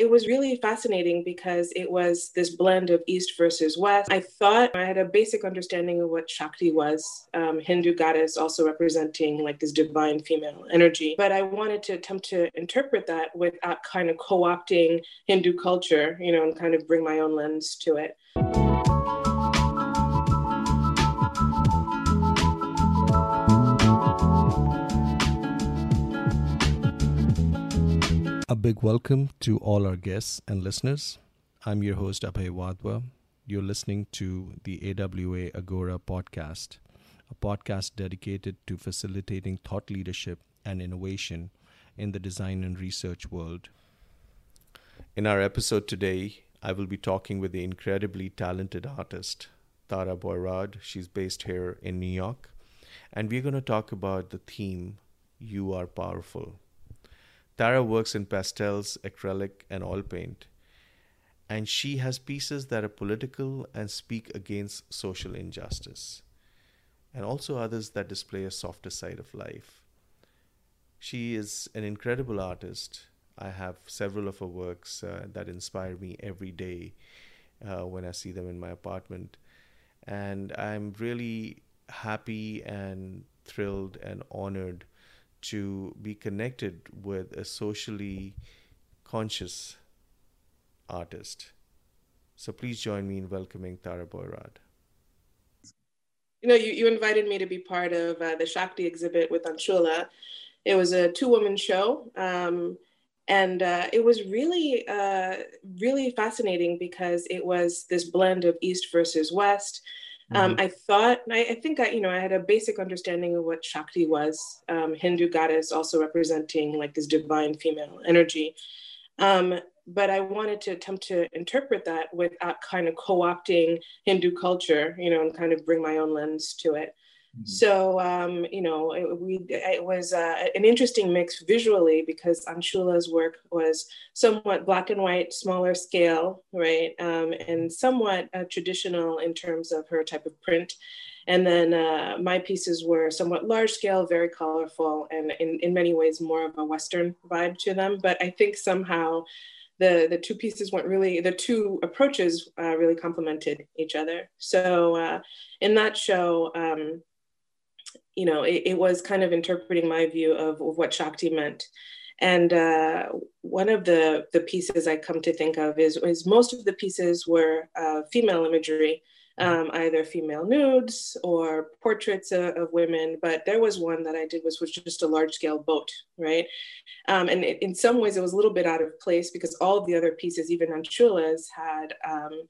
it was really fascinating because it was this blend of East versus West. I thought I had a basic understanding of what Shakti was, um, Hindu goddess also representing like this divine female energy. But I wanted to attempt to interpret that without kind of co opting Hindu culture, you know, and kind of bring my own lens to it. A big welcome to all our guests and listeners. I'm your host, Abhay Wadhwa. You're listening to the AWA Agora podcast, a podcast dedicated to facilitating thought leadership and innovation in the design and research world. In our episode today, I will be talking with the incredibly talented artist, Tara Boirard. She's based here in New York. And we're going to talk about the theme, You Are Powerful. Tara works in pastels, acrylic, and oil paint. And she has pieces that are political and speak against social injustice, and also others that display a softer side of life. She is an incredible artist. I have several of her works uh, that inspire me every day uh, when I see them in my apartment. And I'm really happy and thrilled and honored to be connected with a socially conscious artist. So please join me in welcoming Tara Boirard. You know, you, you invited me to be part of uh, the Shakti exhibit with Anshula. It was a two woman show. Um, and uh, it was really, uh, really fascinating because it was this blend of East versus West. Um, mm-hmm. I thought, I, I, think I, you know, I had a basic understanding of what Shakti was, um, Hindu goddess also representing like this divine female energy. Um, but I wanted to attempt to interpret that without kind of co-opting Hindu culture, you know, and kind of bring my own lens to it. Mm-hmm. So, um, you know, it, we, it was uh, an interesting mix visually because Anshula's work was somewhat black and white, smaller scale, right? Um, and somewhat uh, traditional in terms of her type of print. And then uh, my pieces were somewhat large scale, very colorful, and in, in many ways more of a Western vibe to them. But I think somehow the, the two pieces went really, the two approaches uh, really complemented each other. So uh, in that show, um, you know, it, it, was kind of interpreting my view of, of what Shakti meant. And uh, one of the, the pieces I come to think of is, is most of the pieces were uh, female imagery, um, either female nudes or portraits of, of, women. But there was one that I did was, was just a large scale boat, right? Um, and it, in some ways it was a little bit out of place because all of the other pieces, even Anshula's, had um,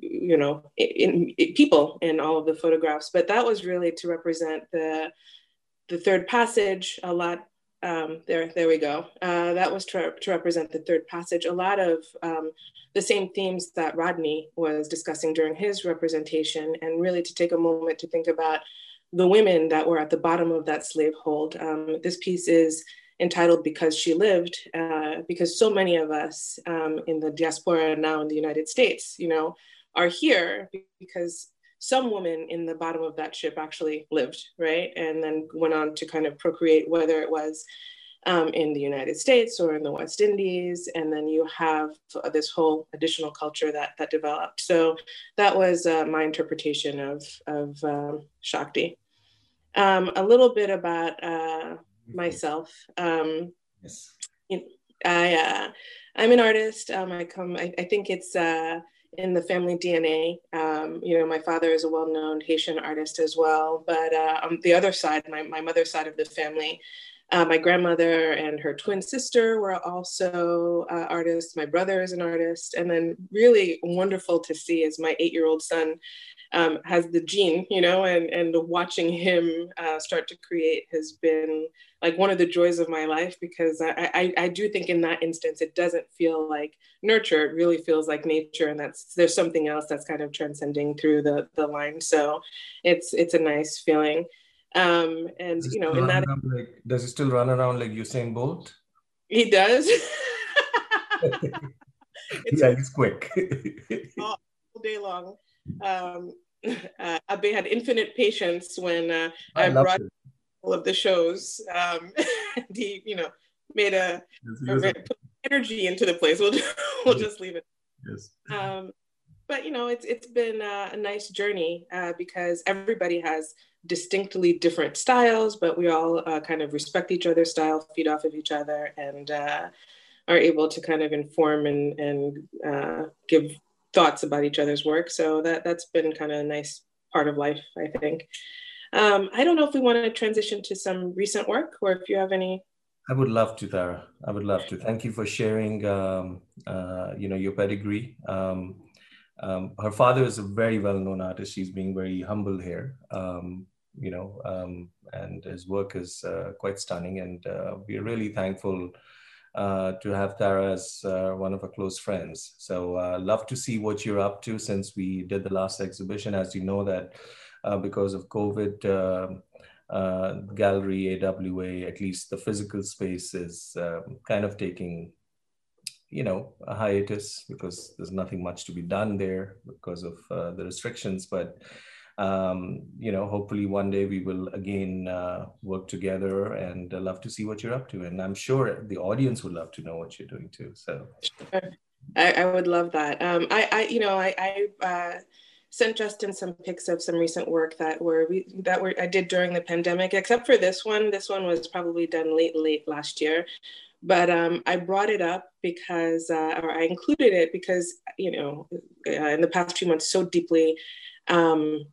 you know, in, in, people in all of the photographs. But that was really to represent the the third passage. A lot um, there, there we go. Uh, that was to, to, represent the third passage. A lot of um, the same themes that Rodney was discussing during his representation, and really to take a moment to think about the women that were at the bottom of that slave hold. Um, this piece is entitled Because She Lived, uh, because so many of us um, in the diaspora now in the United States, you know, are here because some woman in the bottom of that ship actually lived, right? And then went on to kind of procreate, whether it was um, in the United States or in the West Indies. And then you have this whole additional culture that, that developed. So that was uh, my interpretation of, of um, Shakti. Um, a little bit about uh, myself. Um, yes. I uh, I'm an artist. Um, I come. I, I think it's uh, in the family DNA. Um, you know, my father is a well-known Haitian artist as well. But uh, on the other side, my my mother's side of the family, uh, my grandmother and her twin sister were also uh, artists. My brother is an artist, and then really wonderful to see is my eight-year-old son um, has the gene, you know, and and watching him uh, start to create has been like one of the joys of my life because I, I, I do think in that instance it doesn't feel like nurture. It really feels like nature and that's there's something else that's kind of transcending through the the line. So it's it's a nice feeling. Um and you know in that like, does he still run around like Usain Bolt? He does. Yeah he's quick. All, all day long um uh, Abe had infinite patience when uh, I, I brought all of the shows. Um, he, you know, made a, a energy into the place. We'll just, we'll just leave it. Yes. Um, but you know, it's it's been uh, a nice journey uh, because everybody has distinctly different styles, but we all uh, kind of respect each other's style, feed off of each other, and uh, are able to kind of inform and and uh, give thoughts about each other's work. So that that's been kind of a nice part of life, I think. Um, I don't know if we want to transition to some recent work or if you have any. I would love to, Tara. I would love to. Thank you for sharing, um, uh, you know, your pedigree. Um, um, her father is a very well-known artist. She's being very humble here, um, you know, um, and his work is uh, quite stunning. And uh, we're really thankful uh, to have Tara as uh, one of our close friends. So uh, love to see what you're up to since we did the last exhibition. As you know that uh, because of COVID, uh, gallery AWA, at least the physical space is um, kind of taking, you know, a hiatus because there's nothing much to be done there because of uh, the restrictions. But um, you know, hopefully one day we will again uh, work together and uh, love to see what you're up to. And I'm sure the audience would love to know what you're doing too. So. I, I would love that. Um, I, I, you know, I, I uh, sent Justin some pics of some recent work that were that were I did during the pandemic. Except for this one, this one was probably done late, late last year. But um, I brought it up because, uh, or I included it because, you know, uh, in the past few months, so deeply um,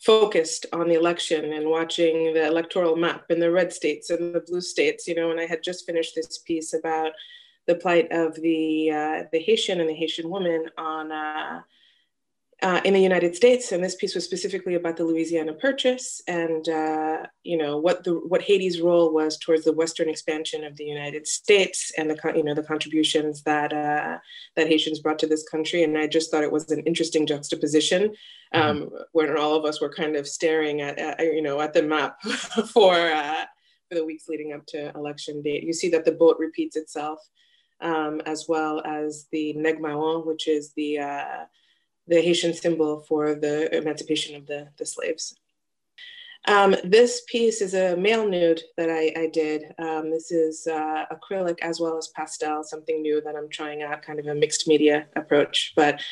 focused on the election and watching the electoral map in the red states and the blue states, you know, and I had just finished this piece about the plight of the uh, the Haitian and the Haitian woman on uh, uh, in the United States, and this piece was specifically about the Louisiana Purchase and uh, you know what the what Haiti's role was towards the Western expansion of the United States and the you know the contributions that uh, that Haitians brought to this country. And I just thought it was an interesting juxtaposition um, mm-hmm. when all of us were kind of staring at, at you know at the map for uh, for the weeks leading up to election date. You see that the boat repeats itself. Um, as well as the Nègre which is the uh, the Haitian symbol for the emancipation of the, the slaves. Um, this piece is a male nude that I, I did. Um, this is uh, acrylic as well as pastel, something new that I'm trying out, kind of a mixed media approach. But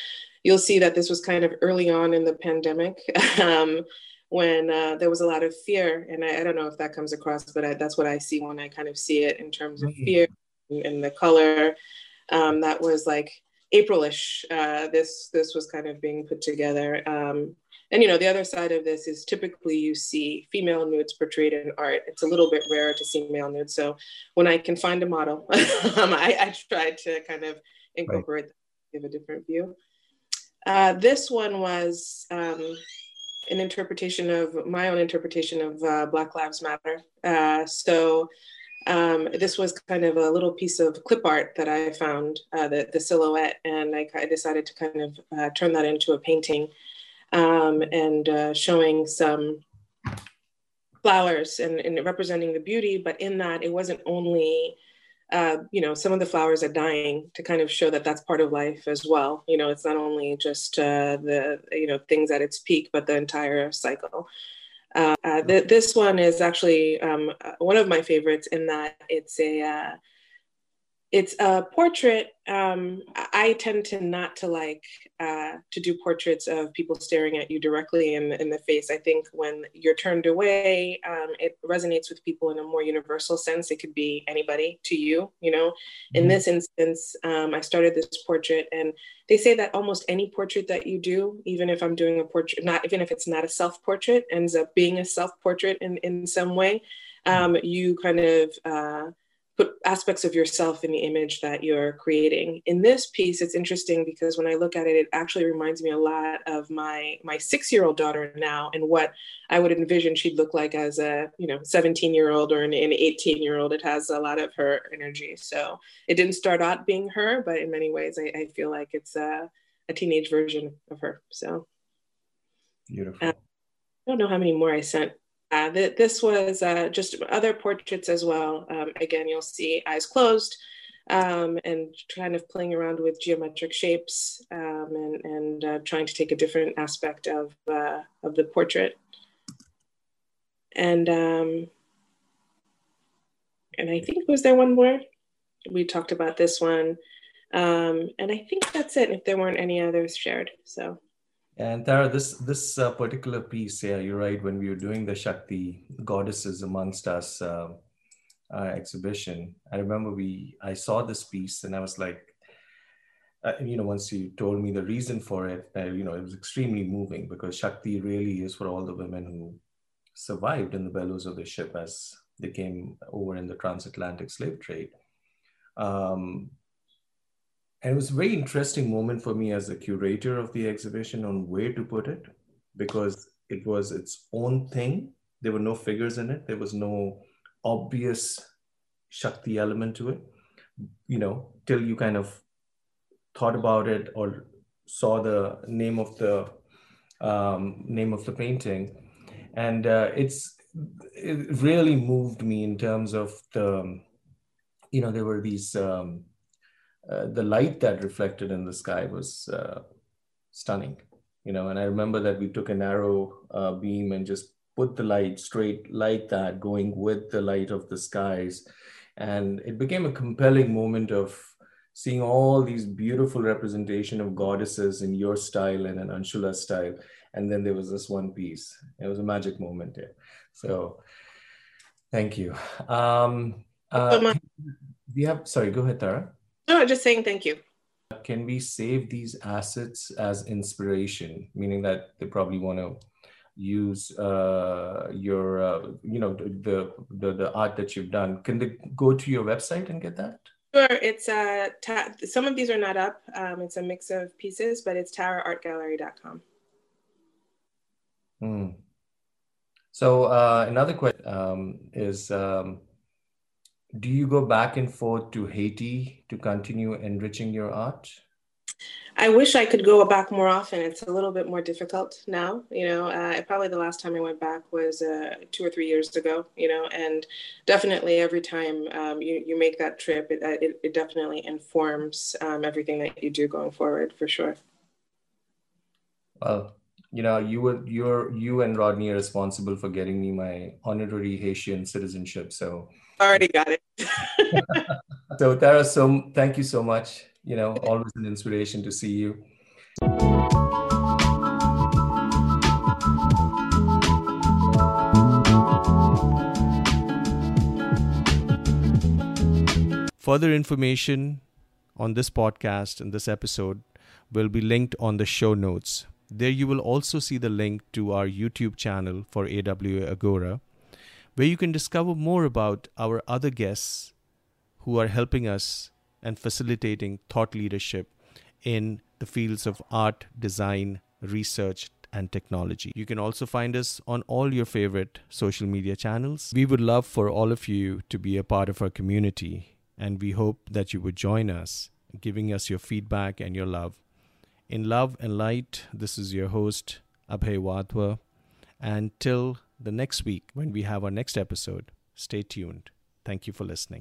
you'll see that this was kind of early on in the pandemic um, when uh, there was a lot of fear. And I, I, don't know if that comes across, but I, that's what I see when I kind of see it in terms of mm-hmm. fear and the color. Um, that was like Aprilish, uh, this this was kind of being put together. Um, and you know, the other side of this is typically you see female nudes portrayed in art. It's a little bit rare to see male nudes. So when I can find a model, um, I, I try to kind of incorporate, right. give a different view. Uh, this one was um, an interpretation of my own interpretation of uh, Black Lives Matter. Uh, so um, this was kind of a little piece of clip art that I found, uh, the, the silhouette, and I, I, decided to kind of uh, turn that into a painting um, and uh, showing some flowers and, and, representing the beauty. But in that, it wasn't only, uh, you know, some of the flowers are dying to kind of show that that's part of life as well. You know, it's not only just uh, the, you know, things at its peak, but the entire cycle. Uh, uh, th- this one is actually um, uh, one of my favorites in that it's a uh, it's a portrait. Um, I tend to not to like uh, to do portraits of people staring at you directly in the, in the face. I think when you're turned away, um, it resonates with people in a more universal sense. It could be anybody to you, you know. In mm-hmm. this instance, um, I started this portrait, and they say that almost any portrait that you do, even if I'm doing a portrait, not even if it's not a self portrait, ends up being a self portrait in in some way. Mm-hmm. Um, you kind of uh, put aspects of yourself in the image that you're creating. In this piece, it's interesting because when I look at it, it actually reminds me a lot of my my six year old daughter now and what I would envision she'd look like as a you know 17 year old or an, an 18 year old. It has a lot of her energy. So it didn't start out being her, but in many ways, I, I feel like it's a, a teenage version of her. So beautiful. Uh, I don't know how many more I sent uh, th- this was uh, just other portraits as well. Um, again, you'll see eyes closed um, and kind of playing around with geometric shapes um, and, and uh, trying to take a different aspect of, uh, of the portrait. And, um, and I think, was there one more? we talked about this one. Um, and I think that's it if there weren't any others shared. So. And Tara, this this uh, particular piece, yeah, you're right. When we were doing the Shakti goddesses amongst us uh, uh, exhibition, I remember we I saw this piece and I was like, uh, you know, once you told me the reason for it, uh, you know, it was extremely moving because Shakti really is for all the women who survived in the bellows of the ship as they came over in the transatlantic slave trade. Um, and it was a very interesting moment for me as a curator of the exhibition on where to put it because it was its own thing. There were no figures in it. There was no obvious Shakti element to it, you know, till you kind of thought about it or saw the name of the um, name of the painting. And uh, it's it really moved me in terms of the, you know, there were these um, uh, the light that reflected in the sky was uh, stunning, you know. And I remember that we took a narrow uh, beam and just put the light straight like that, going with the light of the skies, and it became a compelling moment of seeing all these beautiful representation of goddesses in your style and an Anshula style. And then there was this one piece. It was a magic moment there. So thank you. Um, uh, we have, sorry, go ahead, Tara. No, just saying thank you. Can we save these assets as inspiration, meaning that they probably want to use uh, your, uh, you know, the, the the art that you've done? Can they go to your website and get that? Sure. It's uh, ta- some of these are not up. Um, it's a mix of pieces, but it's taraartgallery.com. Hmm. So uh, another question um, is. Um, do you go back and forth to Haiti to continue enriching your art? I wish I could go back more often. It's a little bit more difficult now. You know, uh, probably the last time I went back was uh, two or three years ago. You know, and definitely every time um, you you make that trip, it uh, it, it definitely informs um, everything that you do going forward for sure. Well, you know, you were you're you and Rodney are responsible for getting me my honorary Haitian citizenship. So already got it. so Tara, so thank you so much. You know, always an inspiration to see you. Further information on this podcast and this episode will be linked on the show notes. There you will also see the link to our YouTube channel for AWA Agora where you can discover more about our other guests who are helping us and facilitating thought leadership in the fields of art, design, research, and technology. You can also find us on all your favorite social media channels. We would love for all of you to be a part of our community, and we hope that you would join us, giving us your feedback and your love. In love and light, this is your host, Abhay Wadhwa. And till the next week when we have our next episode. Stay tuned. Thank you for listening.